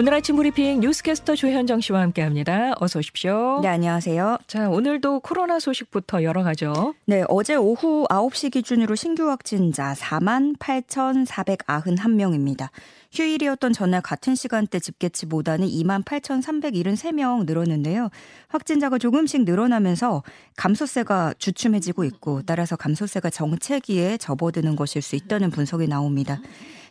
오늘 아침 브리핑 뉴스캐스터 조현정 씨와 함께합니다. 어서 오십시오. 네, 안녕하세요. 자, 오늘도 코로나 소식부터 열어가죠. 네, 어제 오후 9시 기준으로 신규 확진자 4만 8,491명입니다. 휴일이었던 전날 같은 시간대 집계치 보다는 2만 8,373명 늘었는데요. 확진자가 조금씩 늘어나면서 감소세가 주춤해지고 있고 따라서 감소세가 정체기에 접어드는 것일 수 있다는 분석이 나옵니다.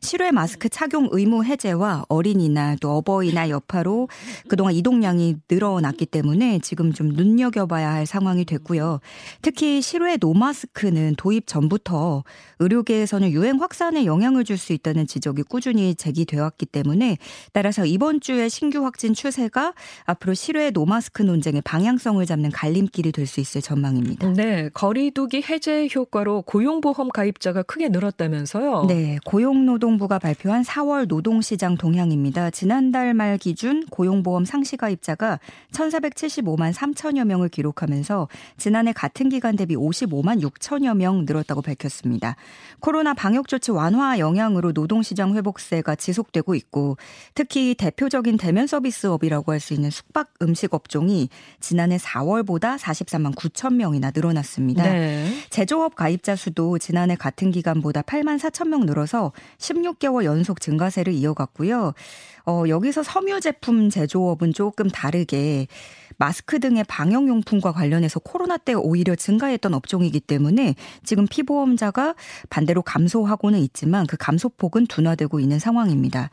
실외 마스크 착용 의무 해제와 어린이날 또 어버이날 여파로 그동안 이동량이 늘어났기 때문에 지금 좀 눈여겨봐야 할 상황이 됐고요. 특히 실외 노마스크는 도입 전부터 의료계에서는 유행 확산에 영향을 줄 수 있다는 지적이 꾸준히 제기되어 왔기 때문에 따라서 이번 주에 신규 확진 추세가 앞으로 실외 노마스크 논쟁의 방향성을 잡는 갈림길이 될 수 있을 전망입니다. 네, 거리두기 해제 효과로 고용보험 가입자가 크게 늘었다면서요? 네, 고용노동 노동부가 발표한 4월 노동시장 동향입니다. 지난달 말 기준 고용보험 상시가입자가 1,475만 3천여 명을 기록하면서 지난해 같은 기간 대비 55만 6천여 명 늘었다고 밝혔습니다. 코로나 방역조치 완화 영향으로 노동시장 회복세가 지속되고 있고 특히 대표적인 대면 서비스업이라고 할 수 있는 숙박 음식 업종이 지난해 4월보다 43만 9천 명이나 늘어났습니다. 네. 제조업 가입자 수도 지난해 같은 기간보다 8만 4천 명 늘어서 16개월 연속 증가세를 이어갔고요. 어, 여기서 섬유 제품 제조업은 조금 다르게 마스크 등의 방역용품과 관련해서 코로나 때 오히려 증가했던 업종이기 때문에 지금 피보험자가 반대로 감소하고는 있지만 그 감소폭은 둔화되고 있는 상황입니다.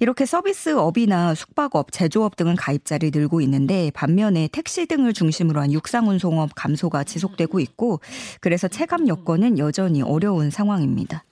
이렇게 서비스업이나 숙박업, 제조업 등은 가입자를 늘고 있는데 반면에 택시 등을 중심으로 한 육상운송업 감소가 지속되고 있고 그래서 체감 여건은 여전히 어려운 상황입니다.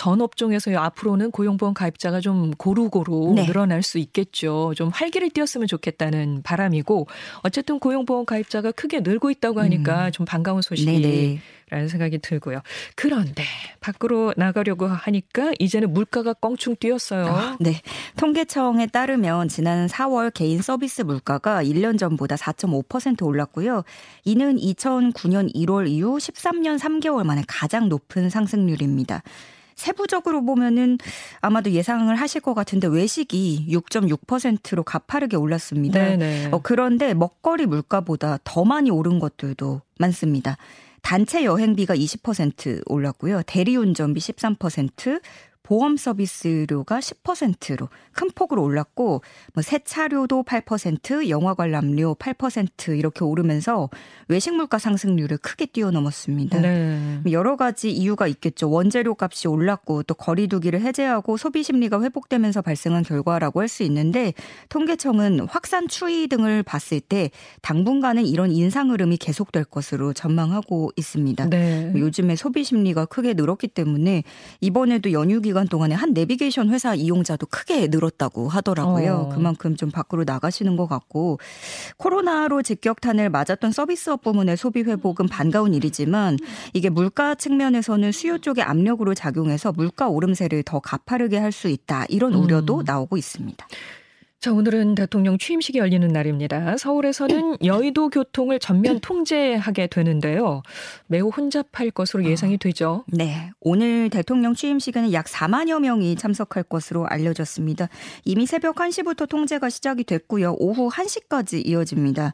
전 업종에서 앞으로는 고용보험 가입자가 좀 고루고루 네. 늘어날 수 있겠죠. 좀 활기를 띄었으면 좋겠다는 바람이고 어쨌든 고용보험 가입자가 크게 늘고 있다고 하니까 음. 좀 반가운 소식이 라는 생각이 들고요. 그런데 밖으로 나가려고 하니까 이제는 물가가 껑충 뛰었어요. 아, 네. 통계청에 따르면 지난 4월 개인 서비스 물가가 1년 전보다 4.5% 올랐고요. 이는 2009년 1월 이후 13년 3개월 만에 가장 높은 상승률입니다. 세부적으로 보면은 아마도 예상을 하실 것 같은데 외식이 6.6%로 가파르게 올랐습니다. 어, 그런데 먹거리 물가보다 더 많이 오른 것들도 많습니다. 단체 여행비가 20% 올랐고요. 대리운전비 13%, 보험 서비스료가 10%로 큰 폭으로 올랐고 뭐 세차료도 8%, 영화 관람료 8% 이렇게 오르면서 외식 물가 상승률을 크게 뛰어넘었습니다. 네. 여러 가지 이유가 있겠죠. 원재료 값이 올랐고 또 거리두기를 해제하고 소비 심리가 회복되면서 발생한 결과라고 할 수 있는데 통계청은 확산 추이 등을 봤을 때 당분간은 이런 인상 흐름이 계속될 것으로 전망하고 있습니다. 네. 요즘에 소비 심리가 크게 늘었기 때문에 이번에도 연휴 기간 기간 동안에 한 내비게이션 회사 이용자도 크게 늘었다고 하더라고요. 어. 그만큼 좀 밖으로 나가시는 것 같고 코로나로 직격탄을 맞았던 서비스업 부문의 소비 회복은 반가운 일이지만 이게 물가 측면에서는 수요 쪽에 압력으로 작용해서 물가 오름세를 더 가파르게 할 수 있다 이런 우려도 음. 나오고 있습니다. 자, 오늘은 대통령 취임식이 열리는 날입니다. 서울에서는 여의도 교통을 전면 통제하게 되는데요. 매우 혼잡할 것으로 예상이 되죠. 네. 오늘 대통령 취임식에는 약 4만여 명이 참석할 것으로 알려졌습니다. 이미 새벽 1시부터 통제가 시작이 됐고요. 오후 1시까지 이어집니다.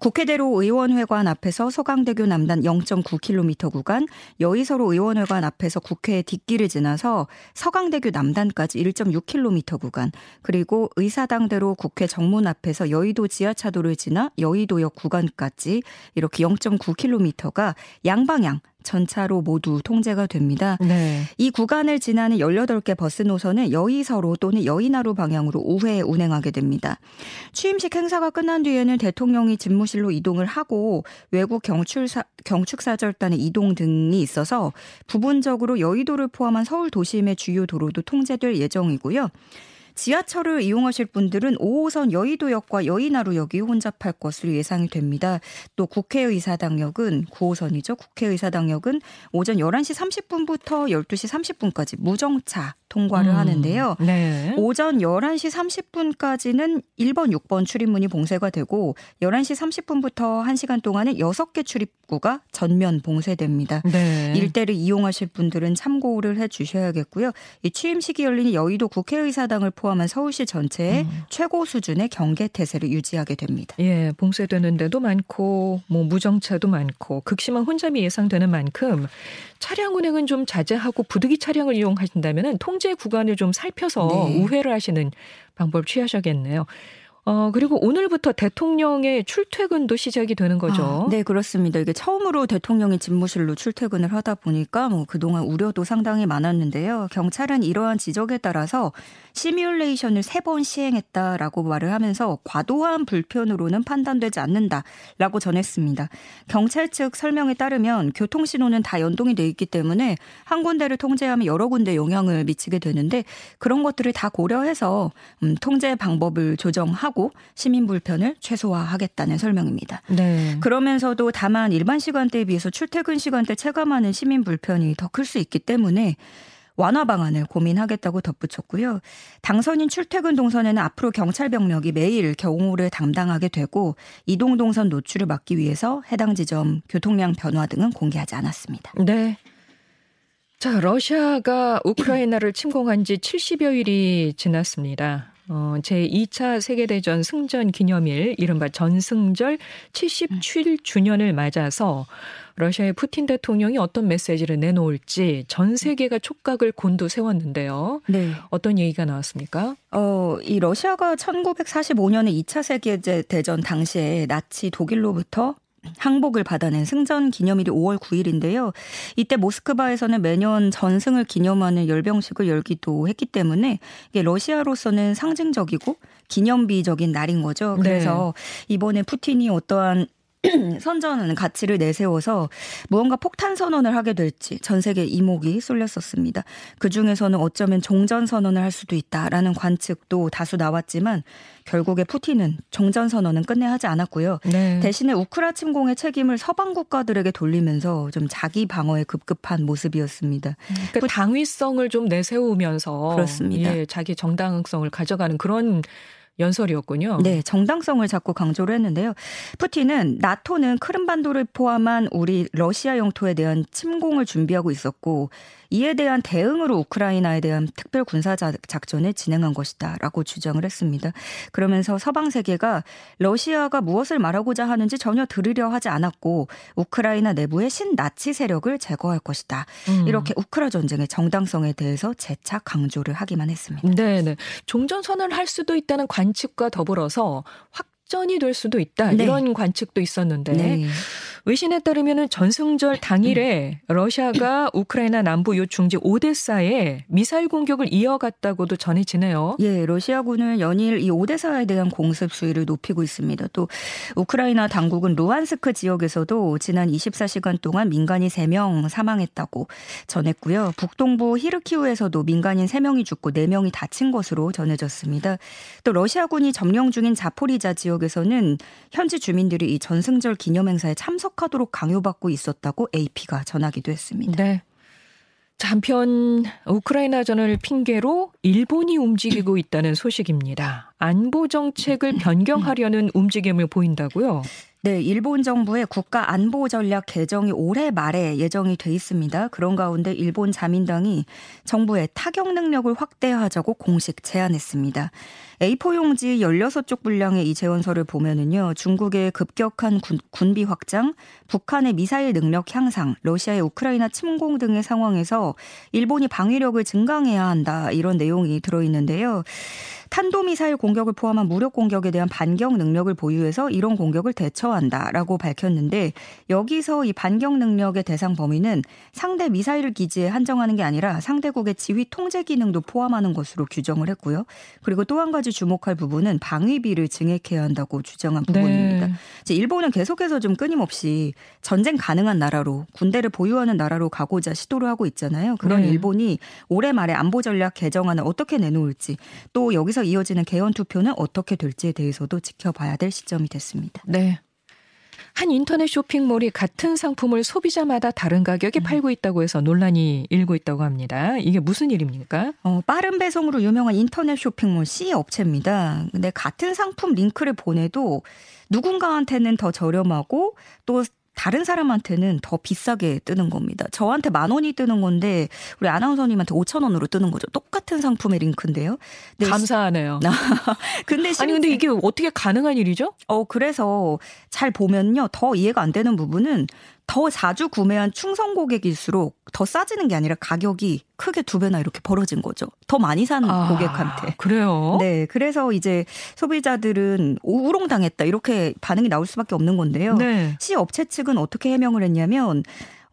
국회대로 의원회관 앞에서 서강대교 남단 0.9km 구간, 여의서로 의원회관 앞에서 국회 뒷길을 지나서 서강대교 남단까지 1.6km 구간, 그리고 의사당 예 상대로 국회 정문 앞에서 여의도 지하차도를 지나 여의도역 구간까지 이렇게 0.9km가 양방향 전차로 모두 통제가 됩니다. 네. 이 구간을 지나는 18개 버스 노선은 여의서로 또는 여의나루 방향으로 우회 운행하게 됩니다. 취임식 행사가 끝난 뒤에는 대통령이 집무실로 이동을 하고 외국 경출사, 경축사절단의 이동 등이 있어서 부분적으로 여의도를 포함한 서울 도심의 주요 도로도 통제될 예정이고요. 지하철을 이용하실 분들은 5호선 여의도역과 여의나루역이 혼잡할 것으로 예상이 됩니다. 또 국회의사당역은 9호선이죠. 국회의사당역은 오전 11시 30분부터 12시 30분까지 무정차 통과를 음, 하는데요. 네. 오전 11시 30분까지는 1번, 6번 출입문이 봉쇄가 되고 11시 30분부터 1시간 동안은 6개 출입구가 전면 봉쇄됩니다. 네. 일대를 이용하실 분들은 참고를 해 주셔야겠고요. 이 취임식이 열린 여의도 국회의사당을 포 함한 서울시 전체에 음. 최고 수준의 경계 태세를 유지하게 됩니다. 예, 봉쇄되는 데도 많고 뭐 무정차도 많고 극심한 혼잡이 예상되는 만큼 차량 운행은 좀 자제하고 부득이 차량을 이용하신다면 통제 구간을 좀 살펴서 네. 우회를 하시는 방법을 취하셔야겠네요. 어, 그리고 오늘부터 대통령의 출퇴근도 시작이 되는 거죠. 아, 네, 그렇습니다. 이게 처음으로 대통령이 집무실로 출퇴근을 하다 보니까 뭐 그동안 우려도 상당히 많았는데요. 경찰은 이러한 지적에 따라서 시뮬레이션을 세 번 시행했다라고 말을 하면서 과도한 불편으로는 판단되지 않는다라고 전했습니다. 경찰 측 설명에 따르면 교통신호는 다 연동이 돼 있기 때문에 한 군데를 통제하면 여러 군데 영향을 미치게 되는데 그런 것들을 다 고려해서 음, 통제 방법을 조정하고 시민 불편을 최소화하겠다는 설명입니다. 네. 그러면서도 다만 일반 시간대에 비해서 출퇴근 시간대 체감하는 시민 불편이 더 클 수 있기 때문에 완화 방안을 고민하겠다고 덧붙였고요. 당선인 출퇴근 동선에는 앞으로 경찰 병력이 매일 경호를 담당하게 되고 이동 동선 노출을 막기 위해서 해당 지점 교통량 변화 등은 공개하지 않았습니다. 네. 자, 러시아가 우크라이나를 침공한 지 70여 일이 지났습니다. 어, 제2차 세계대전 승전 기념일, 이른바 전승절 77주년을 맞아서 러시아의 푸틴 대통령이 어떤 메시지를 내놓을지 전 세계가 촉각을 곤두 세웠는데요. 네. 어떤 얘기가 나왔습니까? 어, 이 러시아가 1945년에 2차 세계대전 당시에 나치 독일로부터 항복을 받아낸 승전 기념일이 5월 9일인데요. 이때 모스크바에서는 매년 전승을 기념하는 열병식을 열기도 했기 때문에 이게 러시아로서는 상징적이고 기념비적인 날인 거죠. 그래서 네. 이번에 푸틴이 어떠한 선전 가치를 내세워서 무언가 폭탄 선언을 하게 될지 전 세계 이목이 쏠렸었습니다. 그 중에서는 어쩌면 종전 선언을 할 수도 있다라는 관측도 다수 나왔지만 결국에 푸틴은 종전 선언은 끝내 하지 않았고요. 네. 대신에 우크라 침공의 책임을 서방 국가들에게 돌리면서 좀 자기 방어에 급급한 모습이었습니다. 그러니까 당위성을 좀 내세우면서 그렇습니다. 예, 자기 정당성을 가져가는 그런 연설이었군요. 네, 정당성을 자꾸 강조를 했는데요. 푸틴은 나토는 크림반도를 포함한 우리 러시아 영토에 대한 침공을 준비하고 있었고 이에 대한 대응으로 우크라이나에 대한 특별 군사 작전을 진행한 것이다라고 주장을 했습니다. 그러면서 서방 세계가 러시아가 무엇을 말하고자 하는지 전혀 들으려 하지 않았고 우크라이나 내부의 신나치 세력을 제거할 것이다. 음. 이렇게 우크라 전쟁의 정당성에 대해서 재차 강조를 하기만 했습니다. 네, 네. 종전 선언을 할 수도 있다는 관 측과 더불어서 확 역전이 될 수도 있다 네. 이런 관측도 있었는데 네. 외신에 따르면 전승절 당일에 러시아가 우크라이나 남부 요 중지 오데사에 미사일 공격을 이어갔다고도 전해지네요. 예, 러시아군은 연일 이 오데사에 대한 공습 수위를 높이고 있습니다. 또 우크라이나 당국은 루안스크 지역에서도 지난 24시간 동안 민간인 3명 사망했다고 전했고요. 북동부 히르키우에서도 민간인 3명이 죽고 4명이 다친 것으로 전해졌습니다. 또 러시아군이 점령 중인 자포리자 지역 지역에서는 현지 주민들이 이 전승절 기념 행사에 참석 하도록 강요받고 있었다고 AP가 전하기도 했습니다. 네. 한편 우크라이나전을 핑계로 일본이 움직이고 있다는 소식입니다. 안보 정책을 변경하려는 움직임을 보인다고요? 네, 일본 정부의 국가 안보 전략 개정이 올해 말에 예정이 돼 있습니다. 그런 가운데 일본 자민당이 정부의 타격 능력을 확대하자고 공식 제안했습니다. A4 용지 16쪽 분량의 이 제원서를 보면은요. 중국의 급격한 군, 군비 확장, 북한의 미사일 능력 향상, 러시아의 우크라이나 침공 등의 상황에서 일본이 방위력을 증강해야 한다. 이런 내용이 들어 있는데요. 탄도미사일 공격을 포함한 무력 공격에 대한 반격 능력을 보유해서 이런 공격을 대처 한다라고 밝혔는데 여기서 이 반격 능력의 대상 범위는 상대 미사일 기지에 한정하는 게 아니라 상대국의 지휘 통제 기능도 포함하는 것으로 규정을 했고요. 그리고 또 한 가지 주목할 부분은 방위비를 증액해야 한다고 주장한 부분입니다. 네. 일본은 계속해서 좀 끊임없이 전쟁 가능한 나라로 군대를 보유하는 나라로 가고자 시도를 하고 있잖아요. 그런 네. 일본이 올해 말에 안보 전략 개정안을 어떻게 내놓을지 또 여기서 이어지는 개헌 투표는 어떻게 될지에 대해서도 지켜봐야 될 시점이 됐습니다. 네. 한 인터넷 쇼핑몰이 같은 상품을 소비자마다 다른 가격에 음. 팔고 있다고 해서 논란이 일고 있다고 합니다. 이게 무슨 일입니까? 어, 빠른 배송으로 유명한 인터넷 쇼핑몰 C 업체입니다. 근데 같은 상품 링크를 보내도 누군가한테는 더 저렴하고 또 다른 사람한테는 더 비싸게 뜨는 겁니다. 저한테 만 원이 뜨는 건데 우리 아나운서님한테 5천 원으로 뜨는 거죠. 똑같은 상품의 링크인데요. 감사하네요. 근데 아니 근데 이게 어떻게 가능한 일이죠? 어 그래서 잘 보면요 더 이해가 안 되는 부분은 더 자주 구매한 충성 고객일수록 더 싸지는 게 아니라 가격이 크게 두 배나 이렇게 벌어진 거죠. 더 많이 산 아, 고객한테. 그래요? 네. 그래서 이제 소비자들은 우롱당했다. 이렇게 반응이 나올 수밖에 없는 건데요. 네. 시 업체 측은 어떻게 해명을 했냐면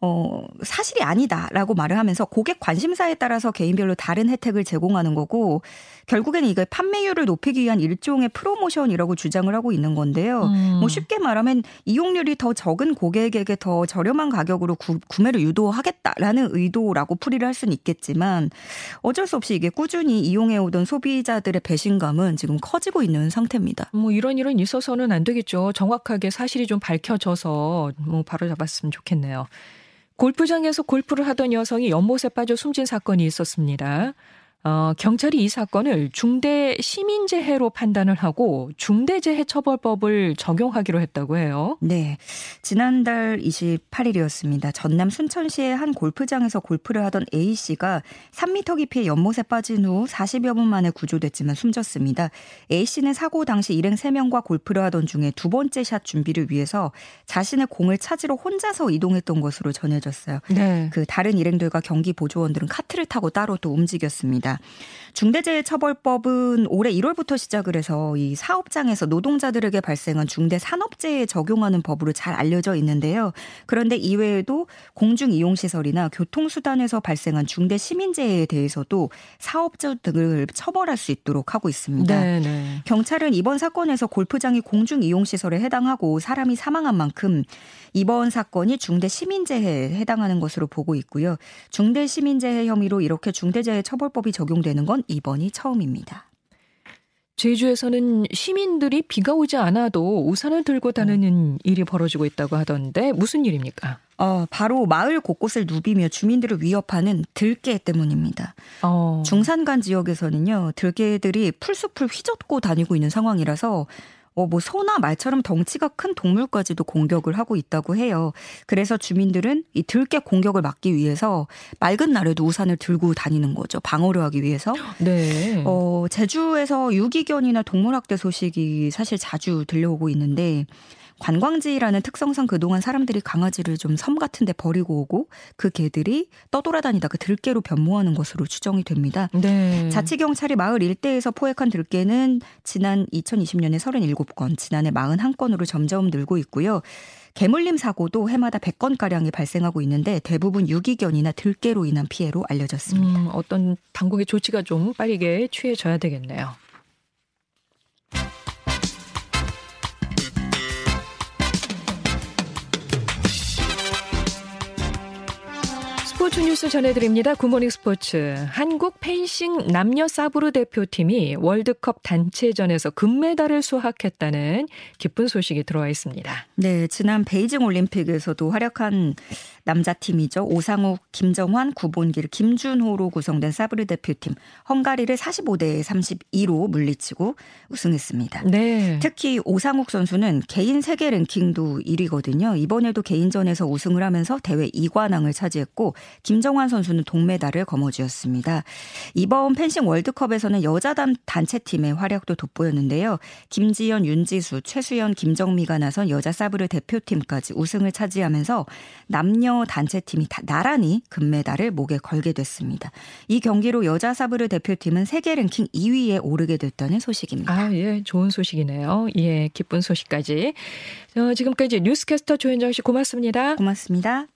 어, 사실이 아니다라고 말을 하면서 고객 관심사에 따라서 개인별로 다른 혜택을 제공하는 거고 결국에는 이걸 판매율을 높이기 위한 일종의 프로모션이라고 주장을 하고 있는 건데요. 음. 뭐 쉽게 말하면 이용률이 더 적은 고객에게 더 저렴한 가격으로 구, 구매를 유도하겠다라는 의도라고 풀이를 할 수는 있겠지만 어쩔 수 없이 이게 꾸준히 이용해 오던 소비자들의 배신감은 지금 커지고 있는 상태입니다. 뭐 이런 일은 있어서는 안 되겠죠. 정확하게 사실이 좀 밝혀져서 뭐 바로 잡았으면 좋겠네요. 골프장에서 골프를 하던 여성이 연못에 빠져 숨진 사건이 있었습니다. 어, 경찰이 이 사건을 중대 시민재해로 판단을 하고 중대재해처벌법을 적용하기로 했다고 해요. 네. 지난달 28일이었습니다. 전남 순천시의 한 골프장에서 골프를 하던 A씨가 3m 깊이의 연못에 빠진 후 40여 분 만에 구조됐지만 숨졌습니다. A씨는 사고 당시 일행 3명과 골프를 하던 중에 두 번째 샷 준비를 위해서 자신의 공을 찾으러 혼자서 이동했던 것으로 전해졌어요. 네. 그 다른 일행들과 경기 보조원들은 카트를 타고 따로 또 움직였습니다. 있습니다. 중대재해처벌법은 올해 1월부터 시작을 해서 이 사업장에서 노동자들에게 발생한 중대 산업재해에 적용하는 법으로 잘 알려져 있는데요. 그런데 이외에도 공중 이용 시설이나 교통수단에서 발생한 중대 시민재해에 대해서도 사업자 등을 처벌할 수 있도록 하고 있습니다. 네네. 네. 경찰은 이번 사건에서 골프장이 공중 이용 시설에 해당하고 사람이 사망한 만큼 이번 사건이 중대 시민재해에 해당하는 것으로 보고 있고요. 중대 시민재해 혐의로 이렇게 중대재해처벌법이 적 용되는 건 이번이 처음입니다. 제주에서는 시민들이 비가 오지 않아도 우산을 들고 다니는 일이 벌어지고 있다고 하던데 무슨 일입니까? 어, 바로 마을 곳곳을 누비며 주민들을 위협하는 들개 때문입니다. 어. 중산간 지역에서는요, 들개들이 풀숲을 휘젓고 다니고 있는 상황이라서 어, 뭐 소나 말처럼 덩치가 큰 동물까지도 공격을 하고 있다고 해요. 그래서 주민들은 이 들개 공격을 막기 위해서 맑은 날에도 우산을 들고 다니는 거죠. 방어를 하기 위해서. 네. 어, 제주에서 유기견이나 동물학대 소식이 사실 자주 들려오고 있는데 관광지라는 특성상 그동안 사람들이 강아지를 좀 섬 같은 데 버리고 오고 그 개들이 떠돌아다니다 그 들개로 변모하는 것으로 추정이 됩니다. 네. 자치경찰이 마을 일대에서 포획한 들개는 지난 2020년에 37건, 지난해 41건으로 점점 늘고 있고요. 개물림 사고도 해마다 100건가량이 발생하고 있는데 대부분 유기견이나 들개로 인한 피해로 알려졌습니다. 음, 어떤 당국의 조치가 좀 빠르게 취해져야 되겠네요. 스포츠 뉴스 전해드립니다. 굿모닝 스포츠. 한국 펜싱 남녀 사브르 대표팀이 월드컵 단체전에서 금메달을 수확했다는 기쁜 소식이 들어와 있습니다. 네, 지난 베이징 올림픽에서도 활약한 남자 팀이죠. 오상욱, 김정환, 구본길, 김준호로 구성된 사브르 대표팀 헝가리를 45대 32로 물리치고 우승했습니다. 네. 특히 오상욱 선수는 개인 세계 랭킹도 1위거든요. 이번에도 개인전에서 우승을 하면서 대회 2관왕을 차지했고 김정환 선수는 동메달을 거머쥐었습니다. 이번 펜싱 월드컵에서는 여자 단체 팀의 활약도 돋보였는데요. 김지연, 윤지수, 최수연, 김정미가 나선 여자 사브르 대표팀까지 우승을 차지하면서 남녀 남녀 단체팀이 다 나란히 금메달을 목에 걸게 됐습니다. 이 경기로 여자 사브르 대표팀은 세계 랭킹 2위에 오르게 됐다는 소식입니다. 아, 예, 좋은 소식이네요. 예, 기쁜 소식까지. 어, 지금까지 뉴스캐스터 조현정 씨 고맙습니다. 고맙습니다.